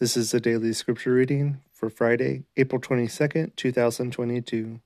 This is a daily scripture reading for Friday, April 22nd, 2022.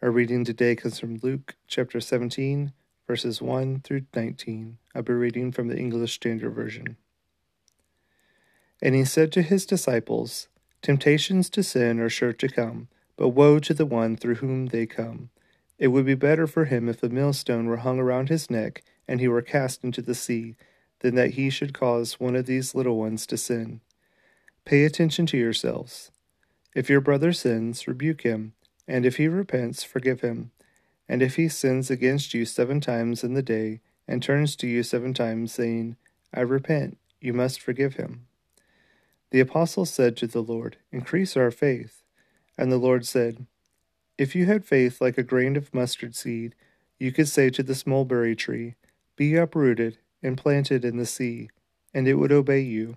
Our reading today comes from Luke chapter 17, verses 1 through 19. I'll be reading from the English Standard Version. And he said to his disciples, Temptations to sin are sure to come, but woe to the one through whom they come. It would be better for him if a millstone were hung around his neck and he were cast into the sea, than that he should cause one of these little ones to sin. Pay attention to yourselves. If your brother sins, rebuke him, and if he repents, forgive him. And if he sins against you seven times in the day, and turns to you seven times, saying, I repent, you must forgive him. The apostles said to the Lord, Increase our faith. And the Lord said, If you had faith like a grain of mustard seed, you could say to this mulberry tree, Be uprooted and planted in the sea, and it would obey you.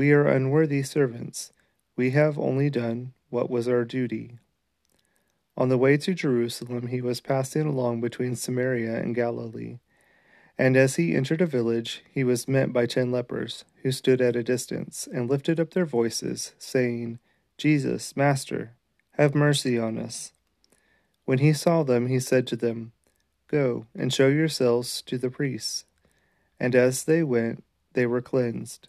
we are unworthy servants. We have only done what was our duty. On the way to Jerusalem, he was passing along between Samaria and Galilee. And as he entered a village, he was met by ten lepers, who stood at a distance, and lifted up their voices, saying, Jesus, Master, have mercy on us. When he saw them, he said to them, Go and show yourselves to the priests. And as they went, they were cleansed.